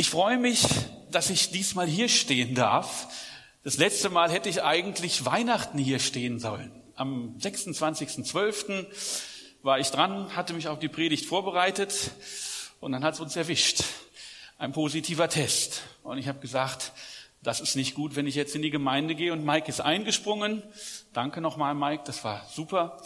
Ich freue mich, dass ich diesmal hier stehen darf. Das letzte Mal hätte ich eigentlich Weihnachten hier stehen sollen. Am 26.12. war ich dran, hatte mich auf die Predigt vorbereitet und dann hat es uns erwischt. Ein positiver Test. Und ich habe gesagt, das ist nicht gut, wenn ich jetzt in die Gemeinde gehe und Mike ist eingesprungen. Danke nochmal, Mike, das war super.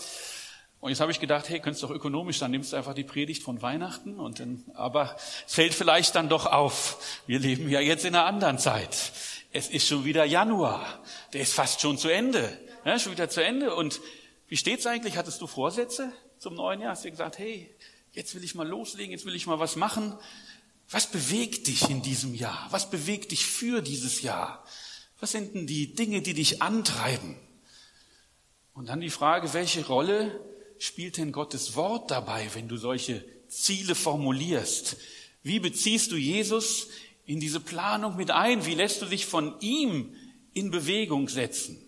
Und jetzt habe ich gedacht, hey, könntest doch ökonomisch, dann nimmst du einfach die Predigt von Weihnachten und dann, aber es fällt vielleicht dann doch auf. Wir leben ja jetzt in einer anderen Zeit. Es ist schon wieder Januar. Der ist fast schon zu Ende. Ja, schon wieder zu Ende. Und wie steht's eigentlich? Hattest du Vorsätze zum neuen Jahr? Hast du gesagt, hey, jetzt will ich mal loslegen, jetzt will ich mal was machen. Was bewegt dich in diesem Jahr? Was bewegt dich für dieses Jahr? Was sind denn die Dinge, die dich antreiben? Und dann die Frage, welche Rolle spielt denn Gottes Wort dabei, wenn du solche Ziele formulierst? Wie beziehst du Jesus in diese Planung mit ein? Wie lässt du dich von ihm in Bewegung setzen?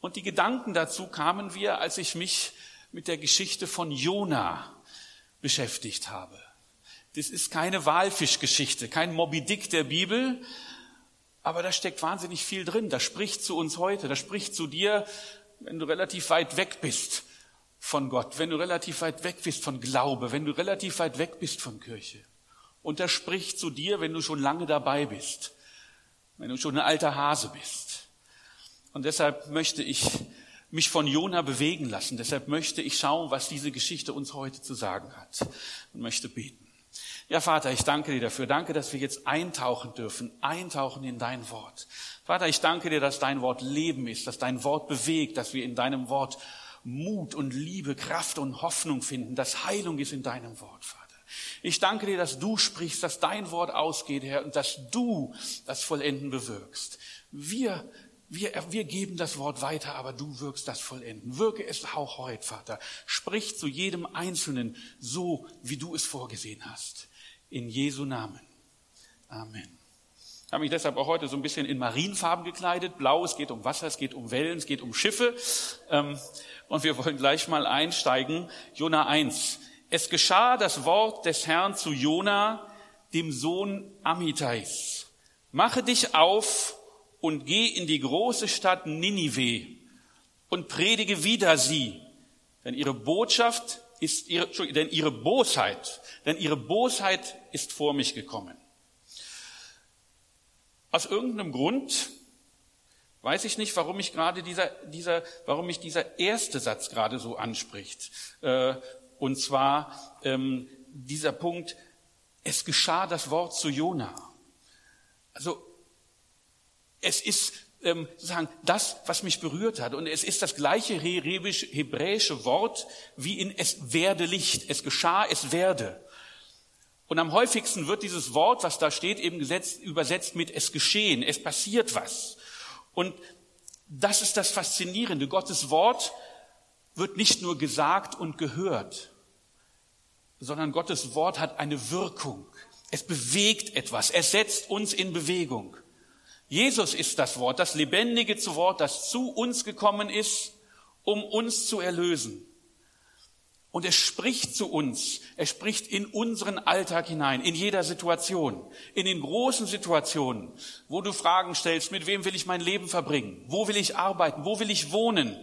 Und die Gedanken dazu kamen wir, als ich mich mit der Geschichte von Jona beschäftigt habe. Das ist keine Walfischgeschichte, kein Moby Dick der Bibel, aber da steckt wahnsinnig viel drin. Das spricht zu uns heute, das spricht zu dir, wenn du relativ weit weg bist von Gott, wenn du relativ weit weg bist von Glaube, wenn du relativ weit weg bist von Kirche. Und das spricht zu dir, wenn du schon lange dabei bist, wenn du schon ein alter Hase bist. Und deshalb möchte ich mich von Jona bewegen lassen. Deshalb möchte ich schauen, was diese Geschichte uns heute zu sagen hat und möchte beten. Ja, Vater, ich danke dir dafür. Danke, dass wir jetzt eintauchen dürfen, eintauchen in dein Wort. Vater, ich danke dir, dass dein Wort Leben ist, dass dein Wort bewegt, dass wir in deinem Wort Mut und Liebe, Kraft und Hoffnung finden, dass Heilung ist in deinem Wort, Vater. Ich danke dir, dass du sprichst, dass dein Wort ausgeht, Herr, und dass du das Vollenden bewirkst. Wir, wir, wir geben das Wort weiter, aber du wirkst das Vollenden. Wirke es auch heute, Vater. Sprich zu jedem Einzelnen so, wie du es vorgesehen hast. In Jesu Namen. Amen. Ich habe mich deshalb auch heute so ein bisschen in Marienfarben gekleidet. Blau, es geht um Wasser, es geht um Wellen, es geht um Schiffe. Ähm, und wir wollen gleich mal einsteigen. Jona 1. Es geschah das Wort des Herrn zu Jona, dem Sohn Amitais. Mache dich auf und geh in die große Stadt Ninive und predige wieder sie, denn ihre Botschaft ist ihre, denn ihre Bosheit, denn ihre Bosheit ist vor mich gekommen. Aus irgendeinem Grund weiß ich nicht, warum mich gerade dieser, dieser, warum mich dieser erste Satz gerade so anspricht. Äh, und zwar ähm, dieser Punkt, es geschah das Wort zu Jona. Also es ist ähm, sozusagen das, was mich berührt hat. Und es ist das gleiche hebräische Wort wie in es werde Licht. Es geschah, es werde. Und am häufigsten wird dieses Wort, was da steht, eben gesetzt, übersetzt mit es geschehen, es passiert was. Und das ist das Faszinierende. Gottes Wort wird nicht nur gesagt und gehört, sondern Gottes Wort hat eine Wirkung. Es bewegt etwas. Es setzt uns in Bewegung. Jesus ist das Wort, das lebendige Wort, das zu uns gekommen ist, um uns zu erlösen. Und er spricht zu uns, er spricht in unseren Alltag hinein, in jeder Situation, in den großen Situationen, wo du Fragen stellst, mit wem will ich mein Leben verbringen, wo will ich arbeiten, wo will ich wohnen.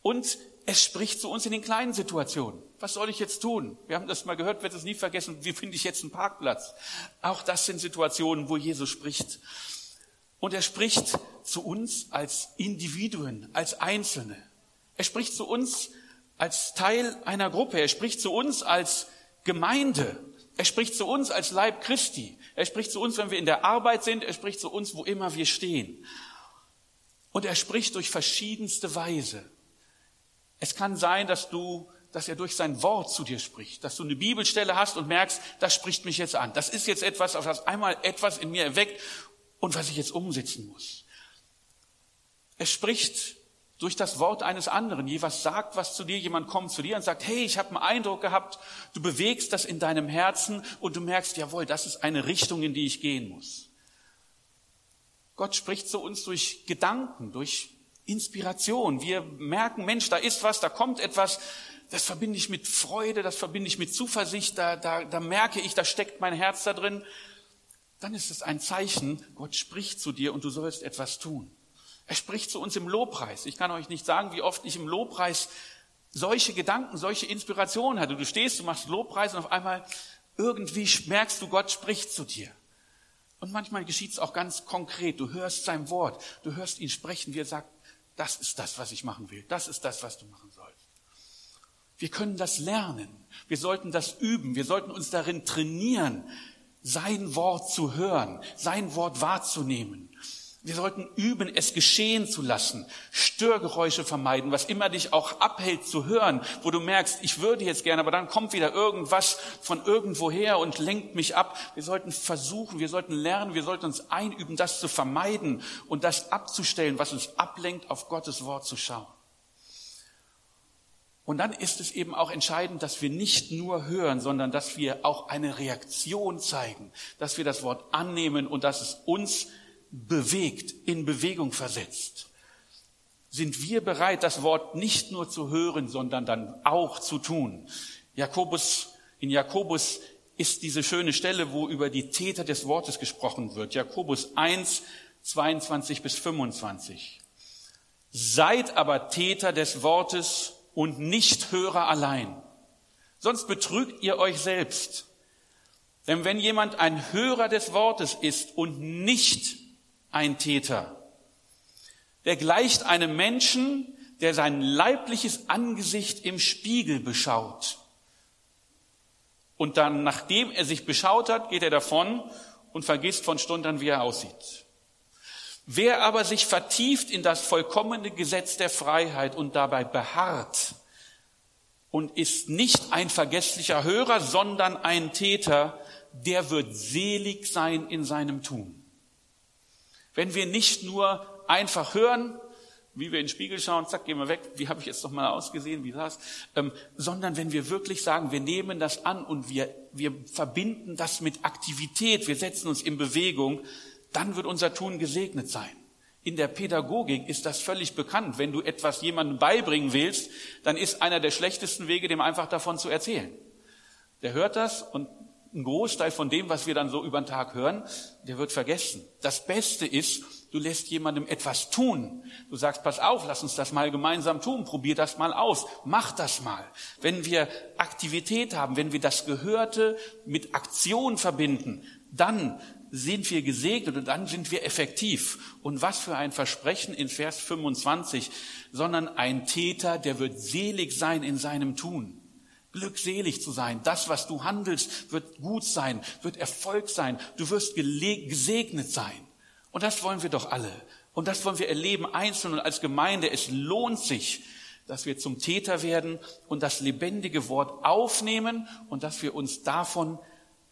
Und es spricht zu uns in den kleinen Situationen. Was soll ich jetzt tun? Wir haben das mal gehört, wird es nie vergessen, wie finde ich jetzt einen Parkplatz? Auch das sind Situationen, wo Jesus spricht. Und er spricht zu uns als Individuen, als Einzelne. Er spricht zu uns als Teil einer Gruppe. Er spricht zu uns als Gemeinde. Er spricht zu uns als Leib Christi. Er spricht zu uns, wenn wir in der Arbeit sind. Er spricht zu uns, wo immer wir stehen. Und er spricht durch verschiedenste Weise. Es kann sein, dass du, dass er durch sein Wort zu dir spricht, dass du eine Bibelstelle hast und merkst, das spricht mich jetzt an. Das ist jetzt etwas, auf das einmal etwas in mir erweckt und was ich jetzt umsetzen muss. Er spricht durch das Wort eines anderen. Jeweils sagt was zu dir, jemand kommt zu dir und sagt, hey, ich habe einen Eindruck gehabt, du bewegst das in deinem Herzen und du merkst, jawohl, das ist eine Richtung, in die ich gehen muss. Gott spricht zu uns durch Gedanken, durch Inspiration. Wir merken, Mensch, da ist was, da kommt etwas, das verbinde ich mit Freude, das verbinde ich mit Zuversicht, da, da, da merke ich, da steckt mein Herz da drin, dann ist es ein Zeichen, Gott spricht zu dir und du sollst etwas tun. Er spricht zu uns im Lobpreis. Ich kann euch nicht sagen, wie oft ich im Lobpreis solche Gedanken, solche Inspirationen hatte. Du stehst, du machst Lobpreis und auf einmal irgendwie merkst du, Gott spricht zu dir. Und manchmal geschieht es auch ganz konkret. Du hörst sein Wort, du hörst ihn sprechen, wie er sagt, das ist das, was ich machen will, das ist das, was du machen sollst. Wir können das lernen, wir sollten das üben, wir sollten uns darin trainieren, sein Wort zu hören, sein Wort wahrzunehmen. Wir sollten üben, es geschehen zu lassen, Störgeräusche vermeiden, was immer dich auch abhält zu hören, wo du merkst, ich würde jetzt gerne, aber dann kommt wieder irgendwas von irgendwoher und lenkt mich ab. Wir sollten versuchen, wir sollten lernen, wir sollten uns einüben, das zu vermeiden und das abzustellen, was uns ablenkt, auf Gottes Wort zu schauen. Und dann ist es eben auch entscheidend, dass wir nicht nur hören, sondern dass wir auch eine Reaktion zeigen, dass wir das Wort annehmen und dass es uns bewegt, in Bewegung versetzt. Sind wir bereit, das Wort nicht nur zu hören, sondern dann auch zu tun? Jakobus, in Jakobus ist diese schöne Stelle, wo über die Täter des Wortes gesprochen wird. Jakobus 1, 22 bis 25. Seid aber Täter des Wortes und nicht Hörer allein. Sonst betrügt ihr euch selbst. Denn wenn jemand ein Hörer des Wortes ist und nicht ein Täter. Der gleicht einem Menschen, der sein leibliches Angesicht im Spiegel beschaut. Und dann, nachdem er sich beschaut hat, geht er davon und vergisst von Stunden, wie er aussieht. Wer aber sich vertieft in das vollkommene Gesetz der Freiheit und dabei beharrt und ist nicht ein vergesslicher Hörer, sondern ein Täter, der wird selig sein in seinem Tun. Wenn wir nicht nur einfach hören, wie wir in den Spiegel schauen, zack, gehen wir weg, wie habe ich jetzt noch mal ausgesehen, wie das, ähm, sondern wenn wir wirklich sagen, wir nehmen das an und wir, wir verbinden das mit Aktivität, wir setzen uns in Bewegung, dann wird unser Tun gesegnet sein. In der Pädagogik ist das völlig bekannt. Wenn du etwas jemandem beibringen willst, dann ist einer der schlechtesten Wege, dem einfach davon zu erzählen. Der hört das und ein Großteil von dem, was wir dann so über den Tag hören, der wird vergessen. Das Beste ist, du lässt jemandem etwas tun. Du sagst, pass auf, lass uns das mal gemeinsam tun, probier das mal aus, mach das mal. Wenn wir Aktivität haben, wenn wir das Gehörte mit Aktion verbinden, dann sind wir gesegnet und dann sind wir effektiv. Und was für ein Versprechen in Vers 25, sondern ein Täter, der wird selig sein in seinem Tun glückselig zu sein. Das, was du handelst, wird gut sein, wird Erfolg sein. Du wirst gesegnet sein. Und das wollen wir doch alle. Und das wollen wir erleben, einzeln und als Gemeinde. Es lohnt sich, dass wir zum Täter werden und das lebendige Wort aufnehmen und dass wir uns davon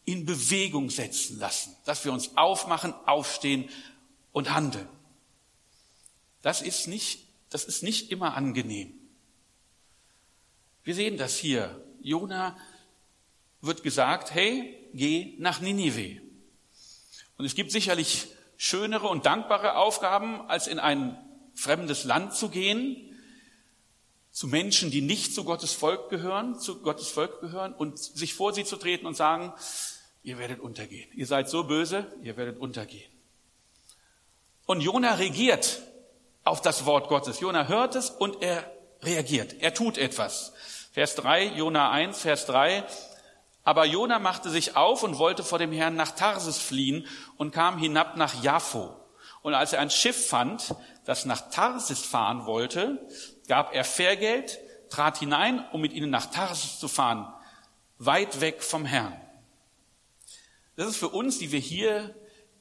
in Bewegung setzen lassen. Dass wir uns aufmachen, aufstehen und handeln. Das ist nicht, das ist nicht immer angenehm. Wir sehen das hier Jona wird gesagt, hey, geh nach Ninive. Und es gibt sicherlich schönere und dankbare Aufgaben, als in ein fremdes Land zu gehen, zu Menschen, die nicht zu Gottes Volk gehören, zu Gottes Volk gehören und sich vor sie zu treten und sagen, ihr werdet untergehen. Ihr seid so böse, ihr werdet untergehen. Und Jona reagiert auf das Wort Gottes. Jona hört es und er reagiert. Er tut etwas. Vers 3, Jona 1, Vers 3. Aber Jona machte sich auf und wollte vor dem Herrn nach Tarsis fliehen und kam hinab nach Jaffo. Und als er ein Schiff fand, das nach Tarsis fahren wollte, gab er Fährgeld, trat hinein, um mit ihnen nach Tarsis zu fahren, weit weg vom Herrn. Das ist für uns, die wir hier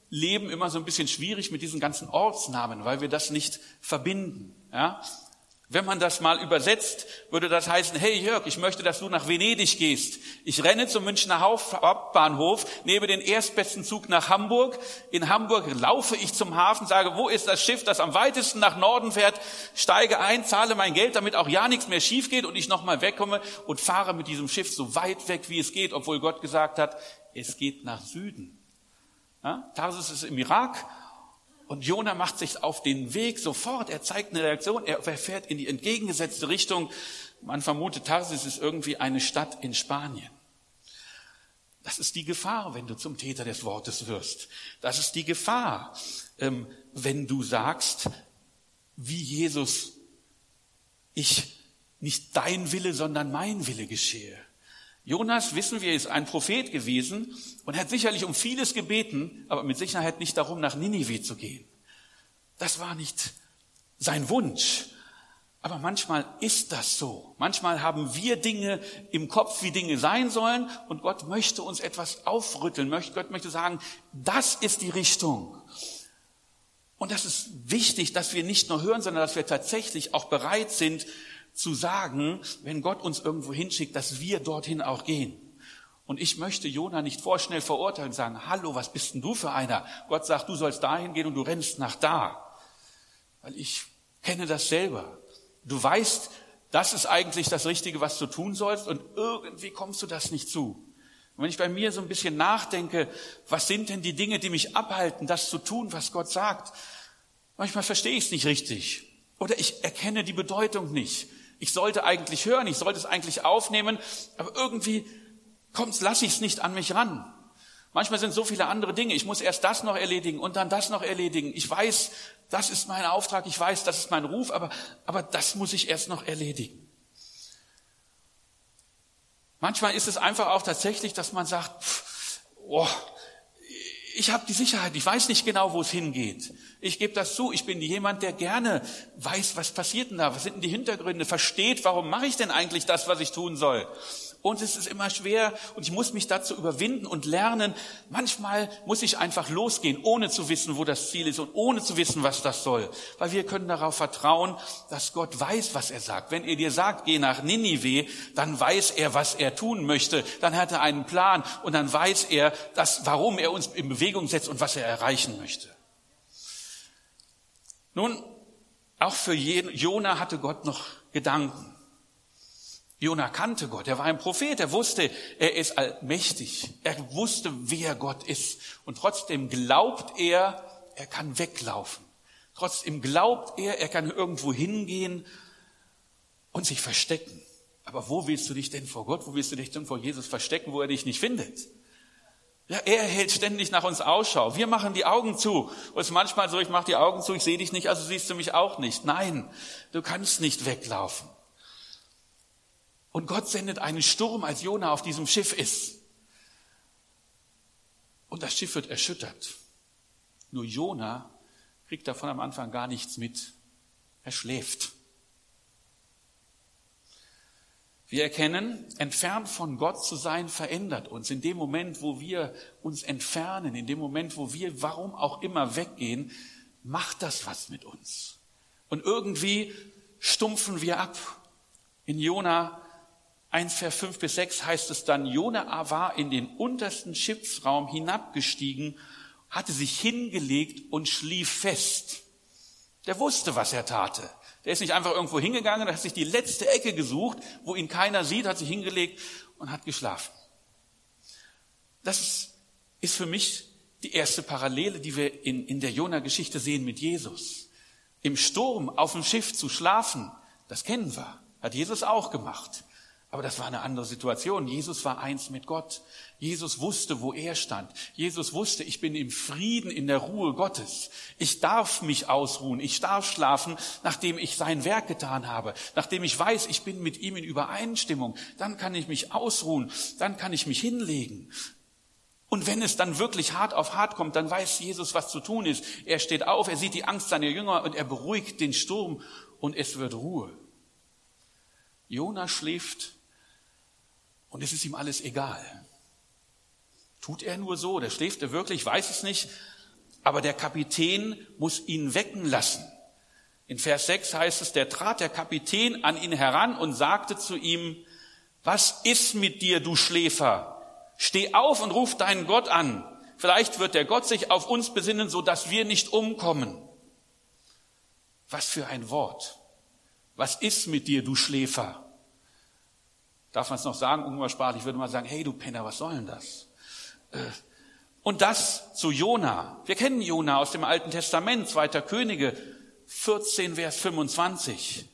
leben, immer so ein bisschen schwierig mit diesen ganzen Ortsnamen, weil wir das nicht verbinden. Ja? Wenn man das mal übersetzt, würde das heißen, hey Jörg, ich möchte, dass du nach Venedig gehst. Ich renne zum Münchner Hauptbahnhof, nehme den erstbesten Zug nach Hamburg. In Hamburg laufe ich zum Hafen, sage, wo ist das Schiff, das am weitesten nach Norden fährt, steige ein, zahle mein Geld, damit auch ja nichts mehr schief geht und ich nochmal wegkomme und fahre mit diesem Schiff so weit weg, wie es geht, obwohl Gott gesagt hat, es geht nach Süden. Ja? Tarsus ist im Irak Und Jona macht sich auf den Weg sofort. Er zeigt eine Reaktion. Er fährt in die entgegengesetzte Richtung. Man vermutet, Tarsis ist irgendwie eine Stadt in Spanien. Das ist die Gefahr, wenn du zum Täter des Wortes wirst. Das ist die Gefahr, ähm, wenn du sagst, wie Jesus, ich nicht dein Wille, sondern mein Wille geschehe. Jonas, wissen wir, ist ein Prophet gewesen und hat sicherlich um vieles gebeten, aber mit Sicherheit nicht darum, nach Ninive zu gehen. Das war nicht sein Wunsch. Aber manchmal ist das so. Manchmal haben wir Dinge im Kopf, wie Dinge sein sollen, und Gott möchte uns etwas aufrütteln. Gott möchte sagen, das ist die Richtung. Und das ist wichtig, dass wir nicht nur hören, sondern dass wir tatsächlich auch bereit sind, zu sagen, wenn Gott uns irgendwo hinschickt, dass wir dorthin auch gehen. Und ich möchte Jona nicht vorschnell verurteilen und sagen, hallo, was bist denn du für einer? Gott sagt, du sollst dahin gehen und du rennst nach da. Weil ich kenne das selber. Du weißt, das ist eigentlich das Richtige, was du tun sollst und irgendwie kommst du das nicht zu. Und wenn ich bei mir so ein bisschen nachdenke, was sind denn die Dinge, die mich abhalten, das zu tun, was Gott sagt? Manchmal verstehe ich es nicht richtig. Oder ich erkenne die Bedeutung nicht. Ich sollte eigentlich hören, ich sollte es eigentlich aufnehmen, aber irgendwie kommt's, lasse ich es nicht an mich ran. Manchmal sind so viele andere Dinge. Ich muss erst das noch erledigen und dann das noch erledigen. Ich weiß, das ist mein Auftrag, ich weiß, das ist mein Ruf, aber, aber das muss ich erst noch erledigen. Manchmal ist es einfach auch tatsächlich, dass man sagt, pff, oh, ich habe die Sicherheit, ich weiß nicht genau, wo es hingeht. Ich gebe das zu, ich bin jemand, der gerne weiß, was passiert denn da, was sind denn die Hintergründe, versteht, warum mache ich denn eigentlich das, was ich tun soll. Und es ist immer schwer und ich muss mich dazu überwinden und lernen. Manchmal muss ich einfach losgehen, ohne zu wissen, wo das Ziel ist und ohne zu wissen, was das soll. Weil wir können darauf vertrauen, dass Gott weiß, was er sagt. Wenn er dir sagt, geh nach Ninive, dann weiß er, was er tun möchte. Dann hat er einen Plan und dann weiß er, dass, warum er uns in Bewegung setzt und was er erreichen möchte. Nun, auch für Jona hatte Gott noch Gedanken. Jona kannte Gott, er war ein Prophet, er wusste, er ist allmächtig, er wusste, wer Gott ist. Und trotzdem glaubt er, er kann weglaufen. Trotzdem glaubt er, er kann irgendwo hingehen und sich verstecken. Aber wo willst du dich denn vor Gott, wo willst du dich denn vor Jesus verstecken, wo er dich nicht findet? Ja, er hält ständig nach uns Ausschau. Wir machen die Augen zu. Und es ist manchmal so, ich mache die Augen zu, ich sehe dich nicht, also siehst du mich auch nicht. Nein, du kannst nicht weglaufen. Und Gott sendet einen Sturm, als Jona auf diesem Schiff ist. Und das Schiff wird erschüttert. Nur Jona kriegt davon am Anfang gar nichts mit. Er schläft. Wir erkennen, entfernt von Gott zu sein, verändert uns. In dem Moment, wo wir uns entfernen, in dem Moment, wo wir, warum auch immer, weggehen, macht das was mit uns. Und irgendwie stumpfen wir ab. In Jona 1, Vers 5 bis 6 heißt es dann, Jona war in den untersten Schiffsraum hinabgestiegen, hatte sich hingelegt und schlief fest. Der wusste, was er tate. Der ist nicht einfach irgendwo hingegangen, der hat sich die letzte Ecke gesucht, wo ihn keiner sieht, hat sich hingelegt und hat geschlafen. Das ist, für mich die erste Parallele, die wir in, in der Jona-Geschichte sehen mit Jesus. Im Sturm auf dem Schiff zu schlafen, das kennen wir, hat Jesus auch gemacht. Aber das war eine andere Situation. Jesus war eins mit Gott. Jesus wusste, wo er stand. Jesus wusste, ich bin im Frieden, in der Ruhe Gottes. Ich darf mich ausruhen. Ich darf schlafen, nachdem ich sein Werk getan habe. Nachdem ich weiß, ich bin mit ihm in Übereinstimmung. Dann kann ich mich ausruhen. Dann kann ich mich hinlegen. Und wenn es dann wirklich hart auf hart kommt, dann weiß Jesus, was zu tun ist. Er steht auf, er sieht die Angst seiner Jünger und er beruhigt den Sturm und es wird Ruhe. Jona schläft und es ist ihm alles egal. Tut er nur so, der schläft er wirklich, weiß es nicht, aber der Kapitän muss ihn wecken lassen. In Vers 6 heißt es, der trat der Kapitän an ihn heran und sagte zu ihm, was ist mit dir, du Schläfer? Steh auf und ruf deinen Gott an. Vielleicht wird der Gott sich auf uns besinnen, so dass wir nicht umkommen. Was für ein Wort. Was ist mit dir, du Schläfer? Darf man es noch sagen, umgangssprachlich würde man sagen, hey du Penner, was soll denn das? Äh, Und das zu Jona. Wir kennen Jona aus dem Alten Testament, zweiter Könige 14, Vers 25.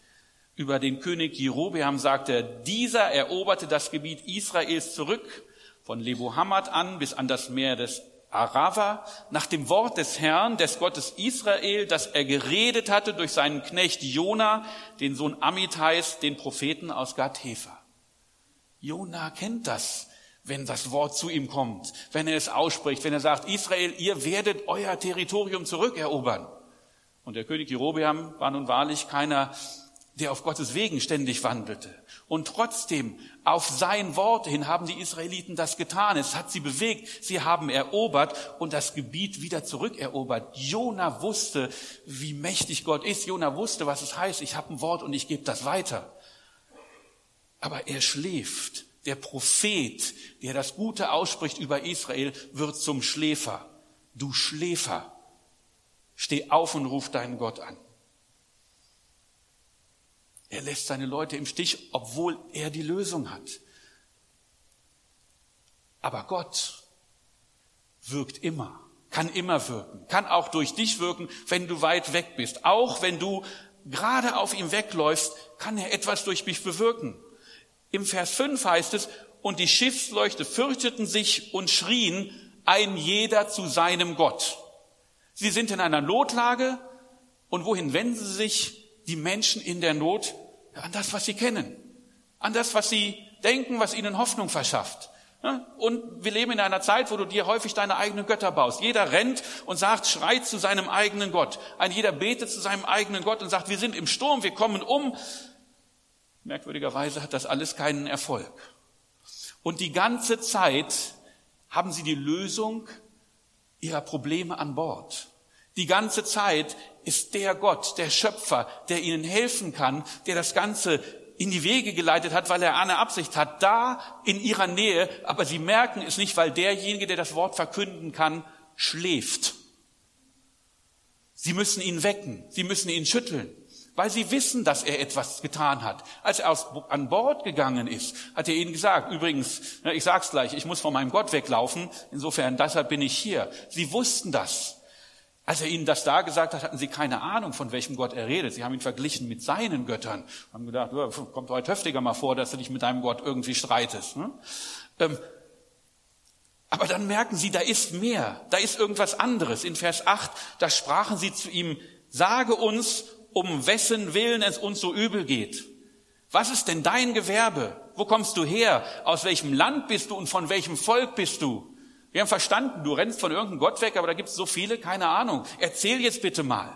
Über den König Jerobeam sagt er, dieser eroberte das Gebiet Israels zurück, von Lebohamad an bis an das Meer des Arava, nach dem Wort des Herrn, des Gottes Israel, das er geredet hatte durch seinen Knecht Jona, den Sohn Amitais, den Propheten aus Gathefa. Jona kennt das wenn das Wort zu ihm kommt, wenn er es ausspricht, wenn er sagt, Israel, ihr werdet euer Territorium zurückerobern. Und der König Jerobeam war nun wahrlich keiner, der auf Gottes Wegen ständig wandelte. Und trotzdem, auf sein Wort hin haben die Israeliten das getan. Es hat sie bewegt. Sie haben erobert und das Gebiet wieder zurückerobert. Jona wusste, wie mächtig Gott ist. Jona wusste, was es heißt. Ich habe ein Wort und ich gebe das weiter. Aber er schläft der Prophet, der das Gute ausspricht über Israel, wird zum Schläfer. Du Schläfer, steh auf und ruf deinen Gott an. Er lässt seine Leute im Stich, obwohl er die Lösung hat. Aber Gott wirkt immer, kann immer wirken, kann auch durch dich wirken, wenn du weit weg bist. Auch wenn du gerade auf ihm wegläufst, kann er etwas durch mich bewirken. Im Vers 5 heißt es, und die Schiffsleuchte fürchteten sich und schrien, ein jeder zu seinem Gott. Sie sind in einer Notlage und wohin wenden sie sich? Die Menschen in der Not an das, was sie kennen, an das, was sie denken, was ihnen Hoffnung verschafft. Und wir leben in einer Zeit, wo du dir häufig deine eigenen Götter baust. Jeder rennt und sagt, schreit zu seinem eigenen Gott. Ein jeder betet zu seinem eigenen Gott und sagt, wir sind im Sturm, wir kommen um. Merkwürdigerweise hat das alles keinen Erfolg. Und die ganze Zeit haben sie die Lösung ihrer Probleme an Bord. Die ganze Zeit ist der Gott, der Schöpfer, der ihnen helfen kann, der das Ganze in die Wege geleitet hat, weil er eine Absicht hat, da in ihrer Nähe, aber sie merken es nicht, weil derjenige, der das Wort verkünden kann, schläft. Sie müssen ihn wecken, sie müssen ihn schütteln weil sie wissen, dass er etwas getan hat. Als er aus, an Bord gegangen ist, hat er ihnen gesagt, übrigens, ich sag's gleich, ich muss von meinem Gott weglaufen, insofern deshalb bin ich hier. Sie wussten das. Als er ihnen das da gesagt hat, hatten sie keine Ahnung, von welchem Gott er redet. Sie haben ihn verglichen mit seinen Göttern. Haben gedacht, kommt heute heftiger mal vor, dass du dich mit deinem Gott irgendwie streitest. Ne? Ähm, aber dann merken sie, da ist mehr, da ist irgendwas anderes. In Vers 8, da sprachen sie zu ihm, sage uns, um wessen Willen es uns so übel geht. Was ist denn dein Gewerbe? Wo kommst du her? Aus welchem Land bist du und von welchem Volk bist du? Wir haben verstanden, du rennst von irgendeinem Gott weg, aber da gibt es so viele, keine Ahnung. Erzähl jetzt bitte mal.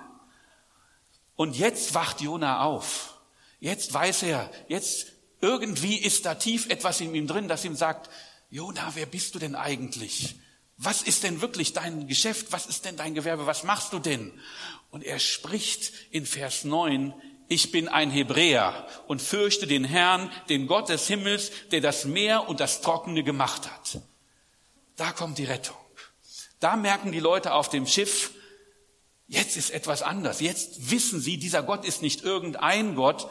Und jetzt wacht Jona auf. Jetzt weiß er, jetzt irgendwie ist da tief etwas in ihm drin, das ihm sagt, Jona, wer bist du denn eigentlich? Was ist denn wirklich dein Geschäft? Was ist denn dein Gewerbe? Was machst du denn? Und er spricht in Vers 9, ich bin ein Hebräer und fürchte den Herrn, den Gott des Himmels, der das Meer und das Trockene gemacht hat. Da kommt die Rettung. Da merken die Leute auf dem Schiff, jetzt ist etwas anders. Jetzt wissen sie, dieser Gott ist nicht irgendein Gott,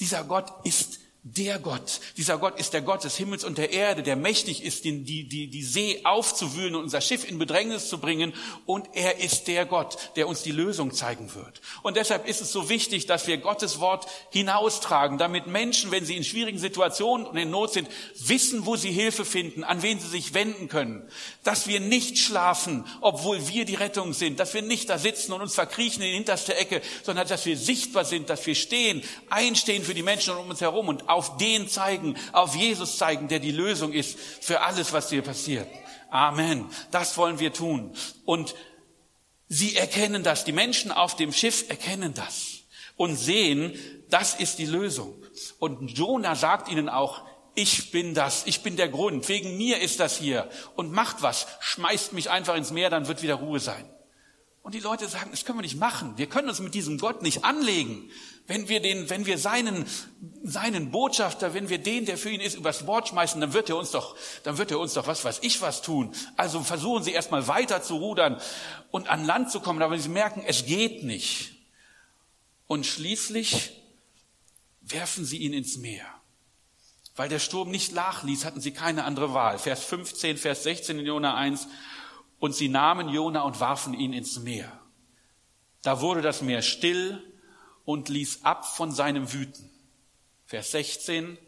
dieser Gott ist der Gott, dieser Gott ist der Gott des Himmels und der Erde, der mächtig ist, die, die, die See aufzuwühlen und unser Schiff in Bedrängnis zu bringen. Und er ist der Gott, der uns die Lösung zeigen wird. Und deshalb ist es so wichtig, dass wir Gottes Wort hinaustragen, damit Menschen, wenn sie in schwierigen Situationen und in Not sind, wissen, wo sie Hilfe finden, an wen sie sich wenden können. Dass wir nicht schlafen, obwohl wir die Rettung sind. Dass wir nicht da sitzen und uns verkriechen in die hinterste Ecke, sondern dass wir sichtbar sind, dass wir stehen, einstehen für die Menschen um uns herum und auf den zeigen, auf Jesus zeigen, der die Lösung ist für alles, was dir passiert. Amen. Das wollen wir tun. Und sie erkennen das. Die Menschen auf dem Schiff erkennen das und sehen, das ist die Lösung. Und Jonah sagt ihnen auch, ich bin das, ich bin der Grund, wegen mir ist das hier. Und macht was, schmeißt mich einfach ins Meer, dann wird wieder Ruhe sein. Und die Leute sagen, das können wir nicht machen. Wir können uns mit diesem Gott nicht anlegen. Wenn wir den, wenn wir seinen, seinen Botschafter, wenn wir den, der für ihn ist, übers Wort schmeißen, dann wird er uns doch, dann wird er uns doch was weiß ich was tun. Also versuchen Sie erstmal weiter zu rudern und an Land zu kommen, aber Sie merken, es geht nicht. Und schließlich werfen Sie ihn ins Meer. Weil der Sturm nicht nachließ, hatten sie keine andere Wahl. Vers 15, Vers 16 in Jona 1. Und sie nahmen Jona und warfen ihn ins Meer. Da wurde das Meer still und ließ ab von seinem Wüten. Vers 16.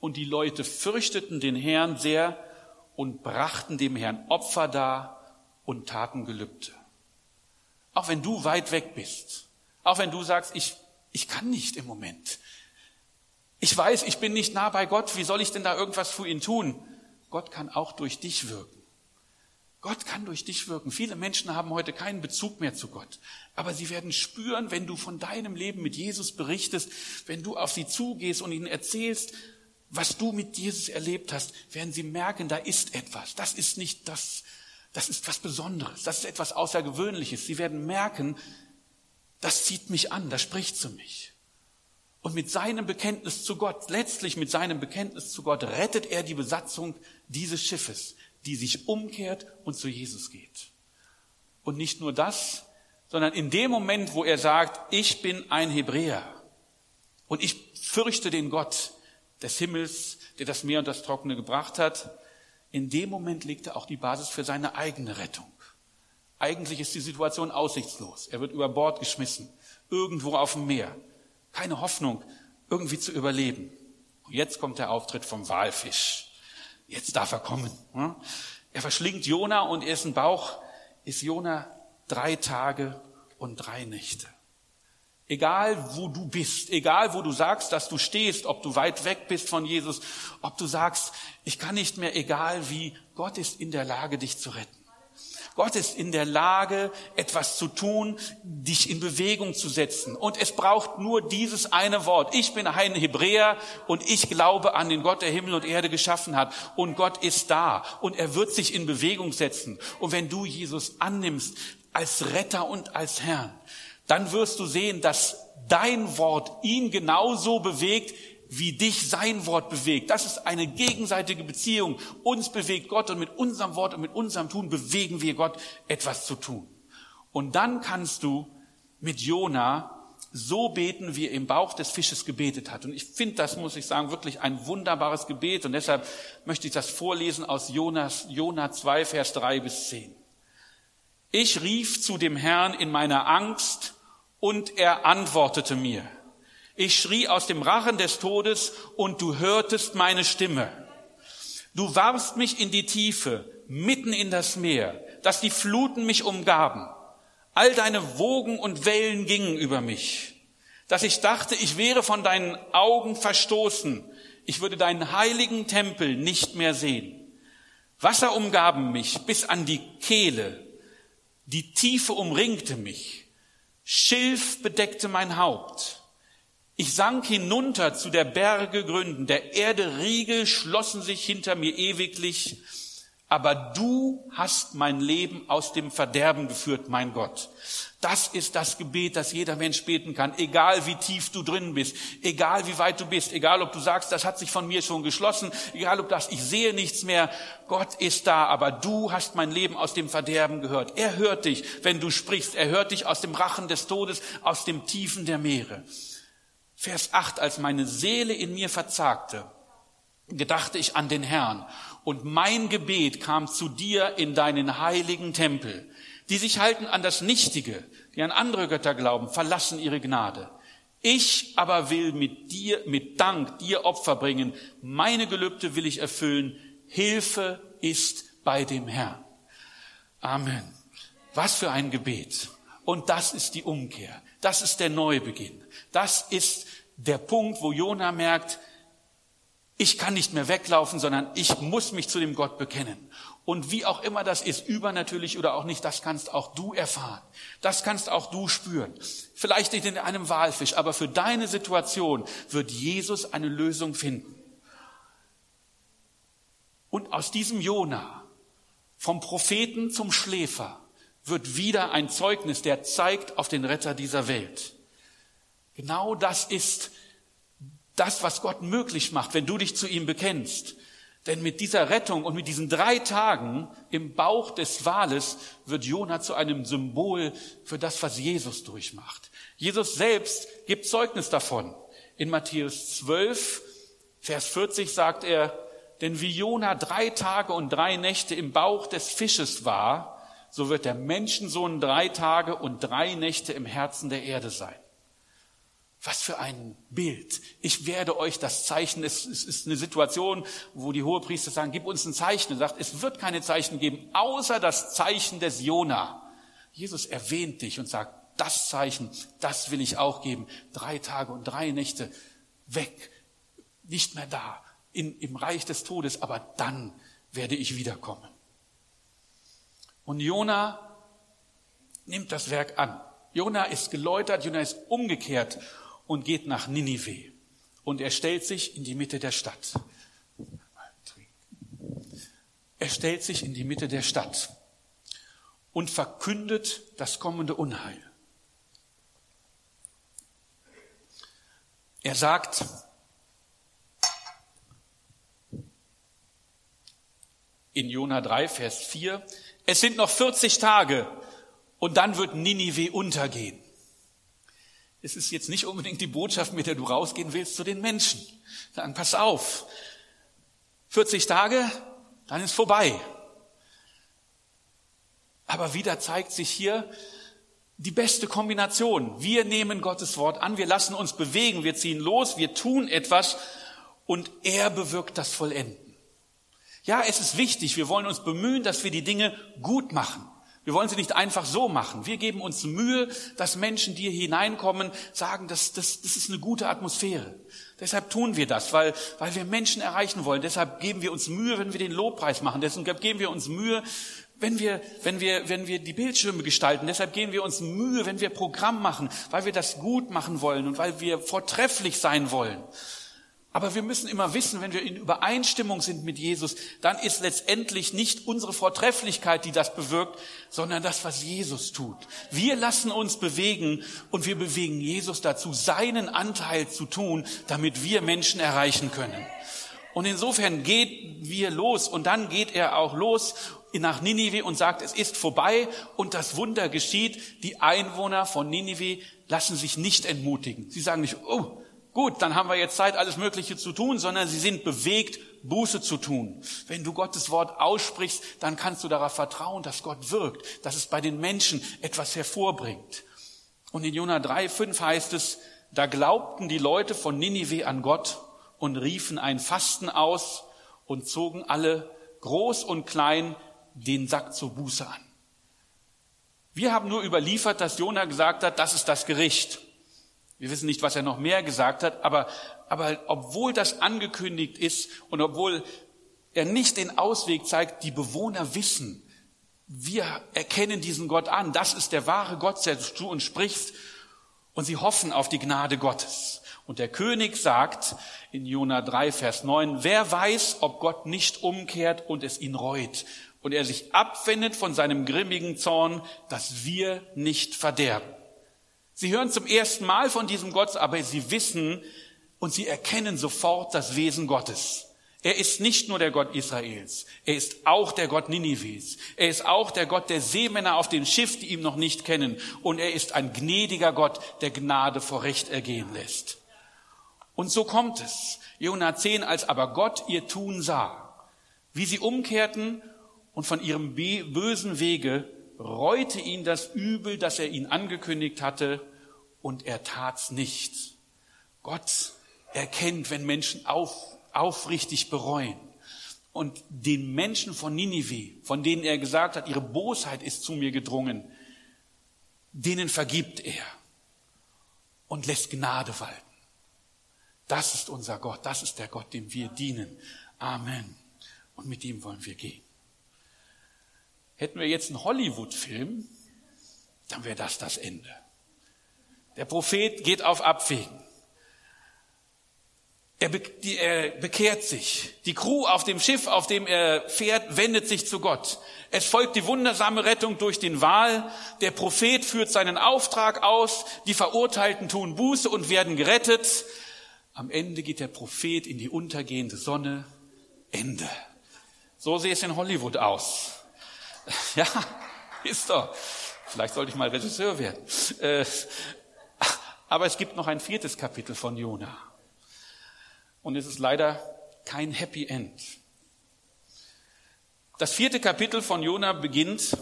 Und die Leute fürchteten den Herrn sehr und brachten dem Herrn Opfer dar und taten Gelübde. Auch wenn du weit weg bist, auch wenn du sagst, ich, ich kann nicht im Moment. Ich weiß, ich bin nicht nah bei Gott, wie soll ich denn da irgendwas für ihn tun? Gott kann auch durch dich wirken. Gott kann durch dich wirken. Viele Menschen haben heute keinen Bezug mehr zu Gott. Aber sie werden spüren, wenn du von deinem Leben mit Jesus berichtest, wenn du auf sie zugehst und ihnen erzählst, was du mit Jesus erlebt hast, werden sie merken, da ist etwas. Das ist nicht das, das ist was Besonderes. Das ist etwas Außergewöhnliches. Sie werden merken, das zieht mich an, das spricht zu mich. Und mit seinem Bekenntnis zu Gott, letztlich mit seinem Bekenntnis zu Gott, rettet er die Besatzung dieses Schiffes die sich umkehrt und zu Jesus geht. Und nicht nur das, sondern in dem Moment, wo er sagt, ich bin ein Hebräer und ich fürchte den Gott des Himmels, der das Meer und das Trockene gebracht hat, in dem Moment legt er auch die Basis für seine eigene Rettung. Eigentlich ist die Situation aussichtslos. Er wird über Bord geschmissen, irgendwo auf dem Meer. Keine Hoffnung, irgendwie zu überleben. Und jetzt kommt der Auftritt vom Walfisch. Jetzt darf er kommen. Er verschlingt Jona und dessen Bauch ist Jona drei Tage und drei Nächte. Egal wo du bist, egal wo du sagst, dass du stehst, ob du weit weg bist von Jesus, ob du sagst, ich kann nicht mehr, egal wie, Gott ist in der Lage, dich zu retten. Gott ist in der Lage, etwas zu tun, dich in Bewegung zu setzen. Und es braucht nur dieses eine Wort. Ich bin ein Hebräer und ich glaube an den Gott, der Himmel und Erde geschaffen hat. Und Gott ist da und er wird sich in Bewegung setzen. Und wenn du Jesus annimmst als Retter und als Herrn, dann wirst du sehen, dass dein Wort ihn genauso bewegt, wie dich sein Wort bewegt. Das ist eine gegenseitige Beziehung. Uns bewegt Gott und mit unserem Wort und mit unserem Tun bewegen wir Gott, etwas zu tun. Und dann kannst du mit Jona so beten, wie er im Bauch des Fisches gebetet hat. Und ich finde das, muss ich sagen, wirklich ein wunderbares Gebet. Und deshalb möchte ich das vorlesen aus Jonas, Jona 2, Vers 3 bis 10. Ich rief zu dem Herrn in meiner Angst und er antwortete mir. Ich schrie aus dem Rachen des Todes und du hörtest meine Stimme. Du warfst mich in die Tiefe, mitten in das Meer, dass die Fluten mich umgaben. All deine Wogen und Wellen gingen über mich, dass ich dachte, ich wäre von deinen Augen verstoßen, ich würde deinen heiligen Tempel nicht mehr sehen. Wasser umgaben mich bis an die Kehle, die Tiefe umringte mich, Schilf bedeckte mein Haupt. Ich sank hinunter zu der Berge Gründen, der Erde Riegel schlossen sich hinter mir ewiglich, aber du hast mein Leben aus dem Verderben geführt, mein Gott. Das ist das Gebet, das jeder Mensch beten kann, egal wie tief du drin bist, egal wie weit du bist, egal ob du sagst, das hat sich von mir schon geschlossen, egal ob das, ich sehe nichts mehr, Gott ist da, aber du hast mein Leben aus dem Verderben gehört. Er hört dich, wenn du sprichst, er hört dich aus dem Rachen des Todes, aus dem Tiefen der Meere. Vers 8, als meine Seele in mir verzagte, gedachte ich an den Herrn und mein Gebet kam zu dir in deinen heiligen Tempel. Die sich halten an das Nichtige, die an andere Götter glauben, verlassen ihre Gnade. Ich aber will mit dir, mit Dank dir Opfer bringen. Meine Gelübde will ich erfüllen. Hilfe ist bei dem Herrn. Amen. Was für ein Gebet. Und das ist die Umkehr. Das ist der Neubeginn. Das ist der Punkt, wo Jona merkt, ich kann nicht mehr weglaufen, sondern ich muss mich zu dem Gott bekennen. Und wie auch immer das ist, übernatürlich oder auch nicht, das kannst auch du erfahren. Das kannst auch du spüren. Vielleicht nicht in einem Walfisch, aber für deine Situation wird Jesus eine Lösung finden. Und aus diesem Jona, vom Propheten zum Schläfer, wird wieder ein Zeugnis, der zeigt auf den Retter dieser Welt. Genau das ist das, was Gott möglich macht, wenn du dich zu ihm bekennst. Denn mit dieser Rettung und mit diesen drei Tagen im Bauch des Wales wird Jona zu einem Symbol für das, was Jesus durchmacht. Jesus selbst gibt Zeugnis davon. In Matthäus 12, Vers 40 sagt er, denn wie Jona drei Tage und drei Nächte im Bauch des Fisches war, so wird der Menschensohn drei Tage und drei Nächte im Herzen der Erde sein. Was für ein Bild. Ich werde euch das Zeichen. Es, ist eine Situation, wo die Hohepriester sagen, gib uns ein Zeichen. Er sagt, es wird keine Zeichen geben, außer das Zeichen des Jona. Jesus erwähnt dich und sagt, das Zeichen, das will ich auch geben. Drei Tage und drei Nächte weg, nicht mehr da, in, im Reich des Todes, aber dann werde ich wiederkommen. Und Jona nimmt das Werk an. Jona ist geläutert, Jona ist umgekehrt und geht nach Ninive. Und er stellt sich in die Mitte der Stadt. Er stellt sich in die Mitte der Stadt und verkündet das kommende Unheil. Er sagt, in Jona 3, Vers 4, es sind noch 40 Tage und dann wird Ninive untergehen. Es ist jetzt nicht unbedingt die Botschaft, mit der du rausgehen willst zu den Menschen. Dann pass auf. 40 Tage, dann ist vorbei. Aber wieder zeigt sich hier die beste Kombination. Wir nehmen Gottes Wort an, wir lassen uns bewegen, wir ziehen los, wir tun etwas und er bewirkt das Vollenden. Ja, es ist wichtig, wir wollen uns bemühen, dass wir die Dinge gut machen. Wir wollen sie nicht einfach so machen. Wir geben uns Mühe, dass Menschen, die hier hineinkommen, sagen, das, das, das ist eine gute Atmosphäre. Deshalb tun wir das, weil, weil wir Menschen erreichen wollen. Deshalb geben wir uns Mühe, wenn wir den Lobpreis machen. Deshalb geben wir uns Mühe, wenn wir, wenn wir, wenn wir die Bildschirme gestalten. Deshalb geben wir uns Mühe, wenn wir Programm machen, weil wir das gut machen wollen und weil wir vortrefflich sein wollen. Aber wir müssen immer wissen, wenn wir in Übereinstimmung sind mit Jesus, dann ist letztendlich nicht unsere Vortrefflichkeit, die das bewirkt, sondern das, was Jesus tut. Wir lassen uns bewegen und wir bewegen Jesus dazu, seinen Anteil zu tun, damit wir Menschen erreichen können. Und insofern geht wir los und dann geht er auch los nach Ninive und sagt, es ist vorbei und das Wunder geschieht. Die Einwohner von Ninive lassen sich nicht entmutigen. Sie sagen nicht, oh, gut, dann haben wir jetzt Zeit, alles Mögliche zu tun, sondern sie sind bewegt, Buße zu tun. Wenn du Gottes Wort aussprichst, dann kannst du darauf vertrauen, dass Gott wirkt, dass es bei den Menschen etwas hervorbringt. Und in Jona 3, 5 heißt es, da glaubten die Leute von Ninive an Gott und riefen ein Fasten aus und zogen alle, groß und klein, den Sack zur Buße an. Wir haben nur überliefert, dass Jona gesagt hat, das ist das Gericht. Wir wissen nicht, was er noch mehr gesagt hat, aber, aber obwohl das angekündigt ist und obwohl er nicht den Ausweg zeigt, die Bewohner wissen, wir erkennen diesen Gott an, das ist der wahre Gott, der du uns sprichst, und sie hoffen auf die Gnade Gottes. Und der König sagt in Jona 3, Vers 9, wer weiß, ob Gott nicht umkehrt und es ihn reut und er sich abwendet von seinem grimmigen Zorn, dass wir nicht verderben. Sie hören zum ersten Mal von diesem Gott, aber sie wissen und sie erkennen sofort das Wesen Gottes. Er ist nicht nur der Gott Israels, er ist auch der Gott Ninives, er ist auch der Gott der Seemänner auf dem Schiff, die ihn noch nicht kennen, und er ist ein gnädiger Gott, der Gnade vor Recht ergehen lässt. Und so kommt es. Jona 10, als aber Gott ihr Tun sah, wie sie umkehrten und von ihrem bösen Wege reute ihn das Übel, das er ihnen angekündigt hatte, und er tat's nicht. Gott erkennt, wenn Menschen auf, aufrichtig bereuen. Und den Menschen von Ninive, von denen er gesagt hat, ihre Bosheit ist zu mir gedrungen, denen vergibt er und lässt Gnade walten. Das ist unser Gott, das ist der Gott, dem wir dienen. Amen. Und mit ihm wollen wir gehen. Hätten wir jetzt einen Hollywood-Film, dann wäre das das Ende. Der Prophet geht auf Abwägen. Er, bekehrt sich. Die Crew auf dem Schiff, auf dem er fährt, wendet sich zu Gott. Es folgt die wundersame Rettung durch den Wal. Der Prophet führt seinen Auftrag aus. Die Verurteilten tun Buße und werden gerettet. Am Ende geht der Prophet in die untergehende Sonne. Ende. So sieht es in Hollywood aus. Ja, ist doch. Vielleicht sollte ich mal Regisseur werden. Äh, aber es gibt noch ein viertes Kapitel von Jona. Und es ist leider kein Happy End. Das vierte Kapitel von Jona beginnt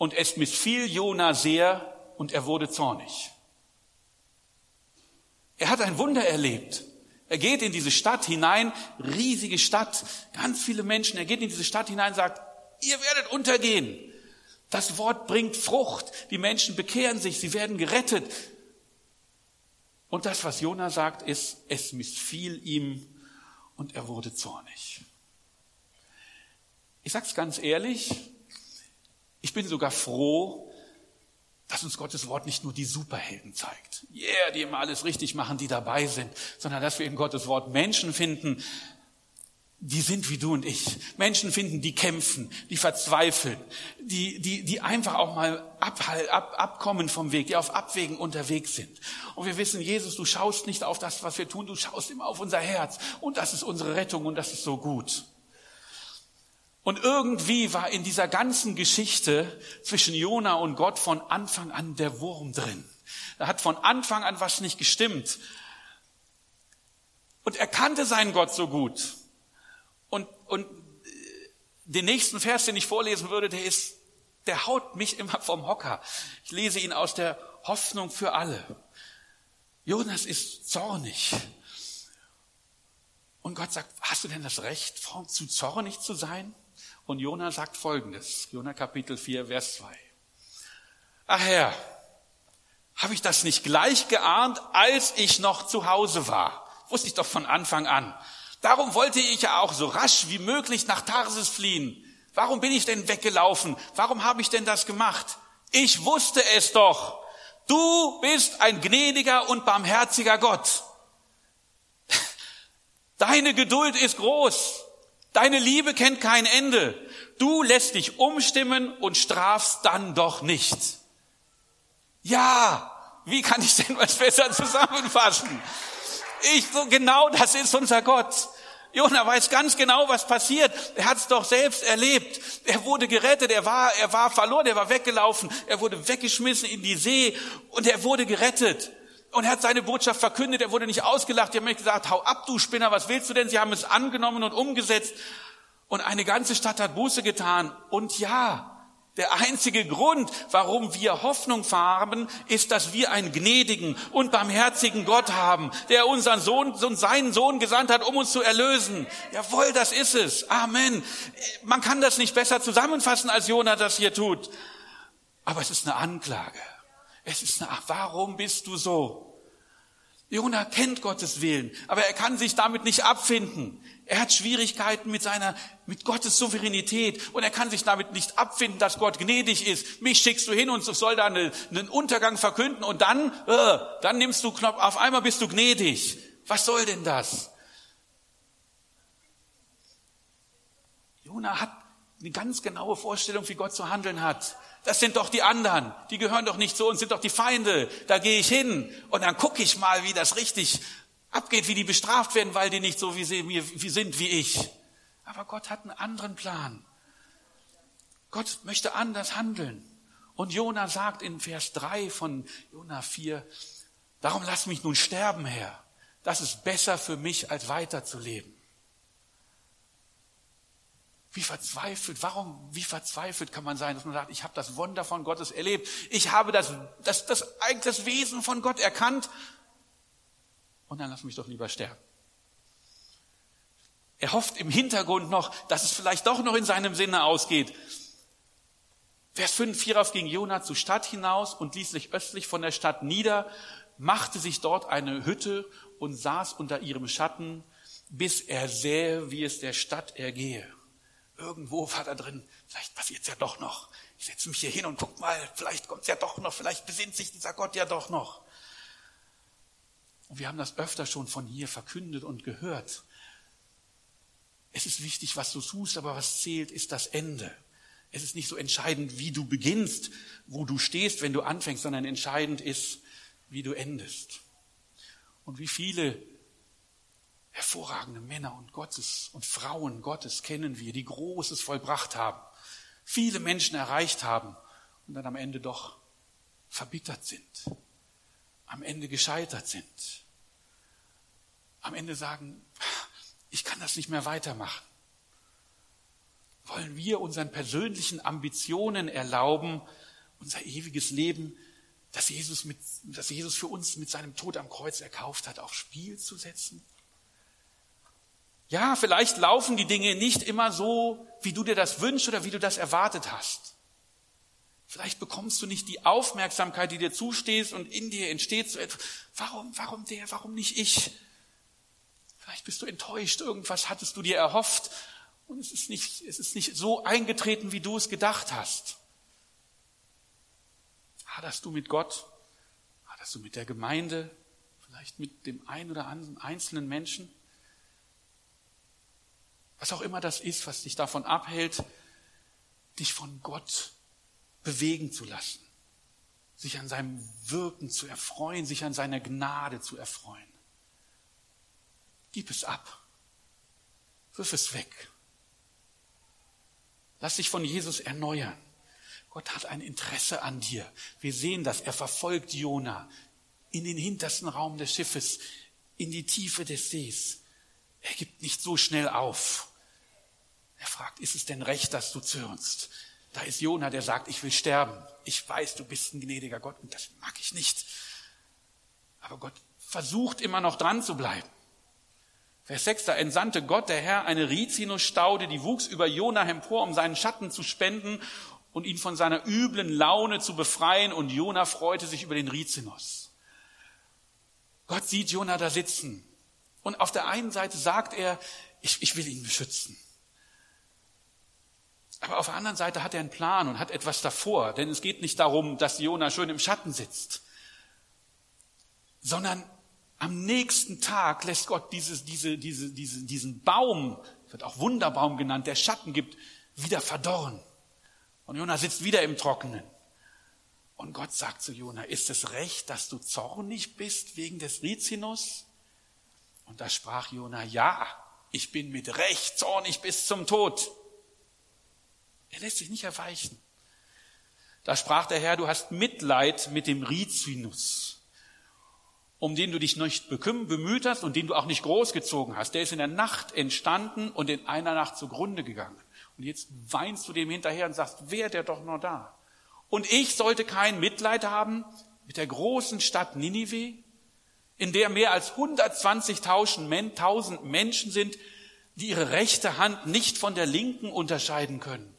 Und es missfiel Jona sehr und er wurde zornig. Er hat ein Wunder erlebt. Er geht in diese Stadt hinein, riesige Stadt, ganz viele Menschen. Er geht in diese Stadt hinein und sagt, ihr werdet untergehen. Das Wort bringt Frucht. Die Menschen bekehren sich, sie werden gerettet. Und das, was Jona sagt, ist, es missfiel ihm und er wurde zornig. Ich sag's ganz ehrlich, ich bin sogar froh, dass uns Gottes Wort nicht nur die Superhelden zeigt. Yeah, die immer alles richtig machen, die dabei sind, sondern dass wir in Gottes Wort Menschen finden, die sind wie du und ich. Menschen finden, die kämpfen, die verzweifeln, die, die, die einfach auch mal abhall, ab, abkommen vom Weg, die auf Abwägen unterwegs sind. Und wir wissen, Jesus, du schaust nicht auf das, was wir tun, du schaust immer auf unser Herz. Und das ist unsere Rettung und das ist so gut. Und irgendwie war in dieser ganzen Geschichte zwischen Jona und Gott von Anfang an der Wurm drin. Da hat von Anfang an was nicht gestimmt. Und er kannte seinen Gott so gut. Und, und den nächsten Vers, den ich vorlesen würde, der ist, der haut mich immer vom Hocker. Ich lese ihn aus der Hoffnung für alle. Jonas ist zornig. Und Gott sagt, hast du denn das Recht, zu zornig zu sein? Und Jona sagt Folgendes, Jona Kapitel 4, Vers 2. Ach Herr, habe ich das nicht gleich geahnt, als ich noch zu Hause war? Wusste ich doch von Anfang an. Darum wollte ich ja auch so rasch wie möglich nach Tarsis fliehen. Warum bin ich denn weggelaufen? Warum habe ich denn das gemacht? Ich wusste es doch. Du bist ein gnädiger und barmherziger Gott. Deine Geduld ist groß. Deine Liebe kennt kein Ende. Du lässt dich umstimmen und strafst dann doch nicht. Ja, wie kann ich denn was besser zusammenfassen? Ich so genau, das ist unser Gott. Jona weiß ganz genau, was passiert. Er hat es doch selbst erlebt. Er wurde gerettet, er war, er war verloren, er war weggelaufen, er wurde weggeschmissen in die See und er wurde gerettet. Und er hat seine Botschaft verkündet, er wurde nicht ausgelacht, die haben nicht gesagt, hau ab, du Spinner, was willst du denn? Sie haben es angenommen und umgesetzt. Und eine ganze Stadt hat Buße getan. Und ja, der einzige Grund, warum wir Hoffnung haben, ist, dass wir einen gnädigen und barmherzigen Gott haben, der unseren Sohn seinen Sohn gesandt hat, um uns zu erlösen. Jawohl, das ist es. Amen. Man kann das nicht besser zusammenfassen, als Jonah das hier tut. Aber es ist eine Anklage. Es ist eine, warum bist du so? Jona kennt Gottes Willen, aber er kann sich damit nicht abfinden. Er hat Schwierigkeiten mit seiner, mit Gottes Souveränität und er kann sich damit nicht abfinden, dass Gott gnädig ist. Mich schickst du hin und soll da eine, einen Untergang verkünden und dann, äh, dann nimmst du Knopf, auf einmal bist du gnädig. Was soll denn das? Jona hat eine ganz genaue Vorstellung, wie Gott zu handeln hat. Das sind doch die anderen, die gehören doch nicht zu uns, sind doch die Feinde. Da gehe ich hin und dann gucke ich mal, wie das richtig abgeht, wie die bestraft werden, weil die nicht so wie sie wie sind wie ich. Aber Gott hat einen anderen Plan. Gott möchte anders handeln. Und Jona sagt in Vers 3 von Jona 4, darum lass mich nun sterben, Herr. Das ist besser für mich, als weiterzuleben. Wie verzweifelt, warum, wie verzweifelt kann man sein, dass man sagt, ich habe das Wunder von Gottes erlebt, ich habe das, das, das, das Wesen von Gott erkannt und dann lass mich doch lieber sterben. Er hofft im Hintergrund noch, dass es vielleicht doch noch in seinem Sinne ausgeht. Vers 5, hierauf ging Jona zur Stadt hinaus und ließ sich östlich von der Stadt nieder, machte sich dort eine Hütte und saß unter ihrem Schatten, bis er sähe, wie es der Stadt ergehe. Irgendwo war da drin, vielleicht passiert's ja doch noch. Ich setze mich hier hin und guck mal, vielleicht kommt's ja doch noch, vielleicht besinnt sich dieser Gott ja doch noch. Und wir haben das öfter schon von hier verkündet und gehört. Es ist wichtig, was du tust, aber was zählt, ist das Ende. Es ist nicht so entscheidend, wie du beginnst, wo du stehst, wenn du anfängst, sondern entscheidend ist, wie du endest. Und wie viele hervorragende Männer und Gottes und Frauen Gottes kennen wir, die Großes vollbracht haben, viele Menschen erreicht haben und dann am Ende doch verbittert sind, am Ende gescheitert sind, am Ende sagen, ich kann das nicht mehr weitermachen. wollen wir unseren persönlichen Ambitionen erlauben, unser ewiges Leben, das Jesus, mit, das Jesus für uns mit seinem Tod am Kreuz erkauft hat, aufs Spiel zu setzen? Ja, vielleicht laufen die Dinge nicht immer so, wie du dir das wünschst oder wie du das erwartet hast. Vielleicht bekommst du nicht die Aufmerksamkeit, die dir zusteht und in dir entsteht so etwas. Warum, warum der, warum nicht ich? Vielleicht bist du enttäuscht, irgendwas hattest du dir erhofft und es ist nicht, es ist nicht so eingetreten, wie du es gedacht hast. Haderst du mit Gott? Haderst du mit der Gemeinde? Vielleicht mit dem einen oder anderen einzelnen Menschen? Was auch immer das ist, was dich davon abhält, dich von Gott bewegen zu lassen, sich an seinem Wirken zu erfreuen, sich an seiner Gnade zu erfreuen. Gib es ab. Wirf es weg. Lass dich von Jesus erneuern. Gott hat ein Interesse an dir. Wir sehen das. Er verfolgt Jona in den hintersten Raum des Schiffes, in die Tiefe des Sees. Er gibt nicht so schnell auf. Er fragt, ist es denn recht, dass du zürnst? Da ist Jona, der sagt, ich will sterben. Ich weiß, du bist ein gnädiger Gott und das mag ich nicht. Aber Gott versucht immer noch dran zu bleiben. Vers 6, da entsandte Gott, der Herr, eine Rizinusstaude, die wuchs über Jona empor, um seinen Schatten zu spenden und ihn von seiner üblen Laune zu befreien. Und Jona freute sich über den Rizinus. Gott sieht Jona da sitzen. Und auf der einen Seite sagt er, ich, ich will ihn beschützen. Aber auf der anderen Seite hat er einen Plan und hat etwas davor, denn es geht nicht darum, dass Jona schön im Schatten sitzt, sondern am nächsten Tag lässt Gott dieses, diese, diese, diese, diesen Baum, wird auch Wunderbaum genannt, der Schatten gibt, wieder verdorren. Und Jona sitzt wieder im Trockenen. Und Gott sagt zu Jona, ist es recht, dass du zornig bist wegen des Rizinus? Und da sprach Jona, ja, ich bin mit Recht zornig bis zum Tod. Er lässt sich nicht erweichen. Da sprach der Herr, du hast Mitleid mit dem Rizinus, um den du dich nicht bemüht hast und den du auch nicht großgezogen hast. Der ist in der Nacht entstanden und in einer Nacht zugrunde gegangen. Und jetzt weinst du dem hinterher und sagst, wäre der doch noch da. Und ich sollte kein Mitleid haben mit der großen Stadt Ninive, in der mehr als 120.000 Menschen sind, die ihre rechte Hand nicht von der linken unterscheiden können.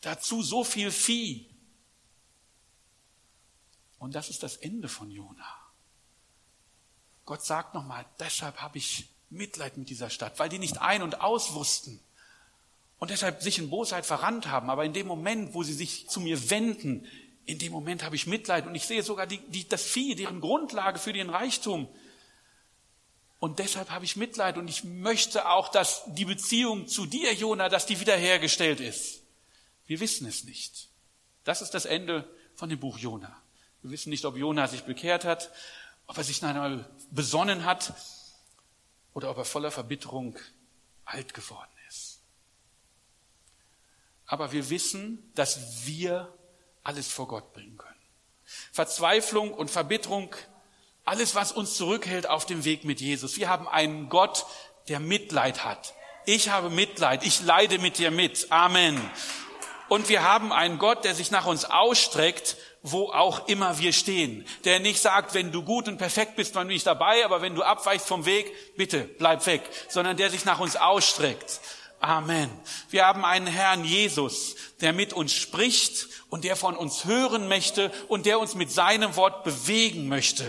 Dazu so viel Vieh. Und das ist das Ende von Jona. Gott sagt nochmal, deshalb habe ich Mitleid mit dieser Stadt, weil die nicht ein- und aus wussten und deshalb sich in Bosheit verrannt haben. Aber in dem Moment, wo sie sich zu mir wenden, in dem Moment habe ich Mitleid und ich sehe sogar die, die, das Vieh, deren Grundlage für den Reichtum. Und deshalb habe ich Mitleid und ich möchte auch, dass die Beziehung zu dir, Jona, dass die wiederhergestellt ist. Wir wissen es nicht. Das ist das Ende von dem Buch Jona. Wir wissen nicht, ob Jona sich bekehrt hat, ob er sich einmal besonnen hat oder ob er voller Verbitterung alt geworden ist. Aber wir wissen, dass wir alles vor Gott bringen können. Verzweiflung und Verbitterung, alles, was uns zurückhält auf dem Weg mit Jesus. Wir haben einen Gott, der Mitleid hat. Ich habe Mitleid. Ich leide mit dir mit. Amen. Und wir haben einen Gott, der sich nach uns ausstreckt, wo auch immer wir stehen. Der nicht sagt, wenn du gut und perfekt bist, dann bin ich dabei, aber wenn du abweichst vom Weg, bitte bleib weg. Sondern der sich nach uns ausstreckt. Amen. Wir haben einen Herrn Jesus, der mit uns spricht und der von uns hören möchte und der uns mit seinem Wort bewegen möchte.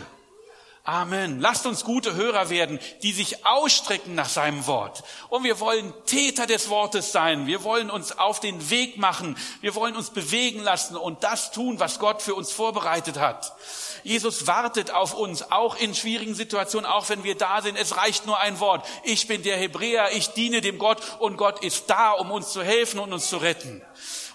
Amen. Lasst uns gute Hörer werden, die sich ausstrecken nach seinem Wort. Und wir wollen Täter des Wortes sein. Wir wollen uns auf den Weg machen. Wir wollen uns bewegen lassen und das tun, was Gott für uns vorbereitet hat. Jesus wartet auf uns, auch in schwierigen Situationen, auch wenn wir da sind. Es reicht nur ein Wort. Ich bin der Hebräer, ich diene dem Gott und Gott ist da, um uns zu helfen und uns zu retten.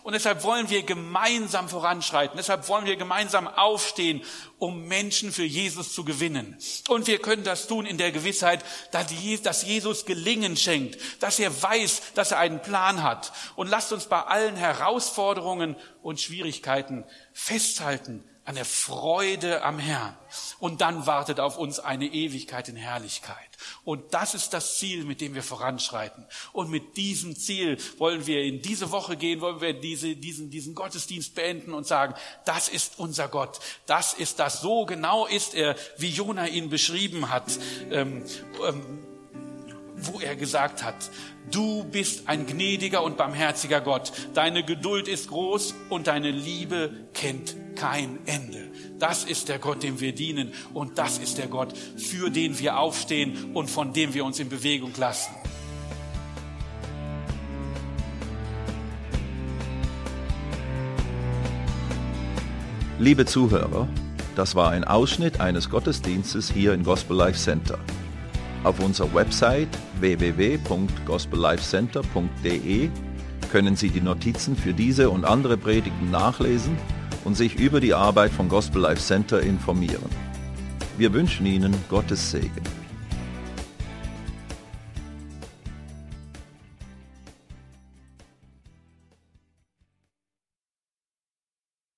Und deshalb wollen wir gemeinsam voranschreiten. Deshalb wollen wir gemeinsam aufstehen, um Menschen für Jesus zu gewinnen. Und wir können das tun in der Gewissheit, dass Jesus Gelingen schenkt, dass er weiß, dass er einen Plan hat. Und lasst uns bei allen Herausforderungen und Schwierigkeiten festhalten an der Freude am Herrn. Und dann wartet auf uns eine Ewigkeit in Herrlichkeit. Und das ist das Ziel, mit dem wir voranschreiten. Und mit diesem Ziel wollen wir in diese Woche gehen, wollen wir diese, diesen, diesen Gottesdienst beenden und sagen, das ist unser Gott. Das ist das. So genau ist er, wie Jona ihn beschrieben hat. Ähm, ähm, wo er gesagt hat, du bist ein gnädiger und barmherziger Gott. Deine Geduld ist groß und deine Liebe kennt kein Ende. Das ist der Gott, dem wir dienen und das ist der Gott, für den wir aufstehen und von dem wir uns in Bewegung lassen. Liebe Zuhörer, das war ein Ausschnitt eines Gottesdienstes hier im Gospel Life Center. Auf unserer Website www.gospellifecenter.de können Sie die Notizen für diese und andere Predigten nachlesen und sich über die Arbeit von Gospel Life Center informieren. Wir wünschen Ihnen Gottes Segen.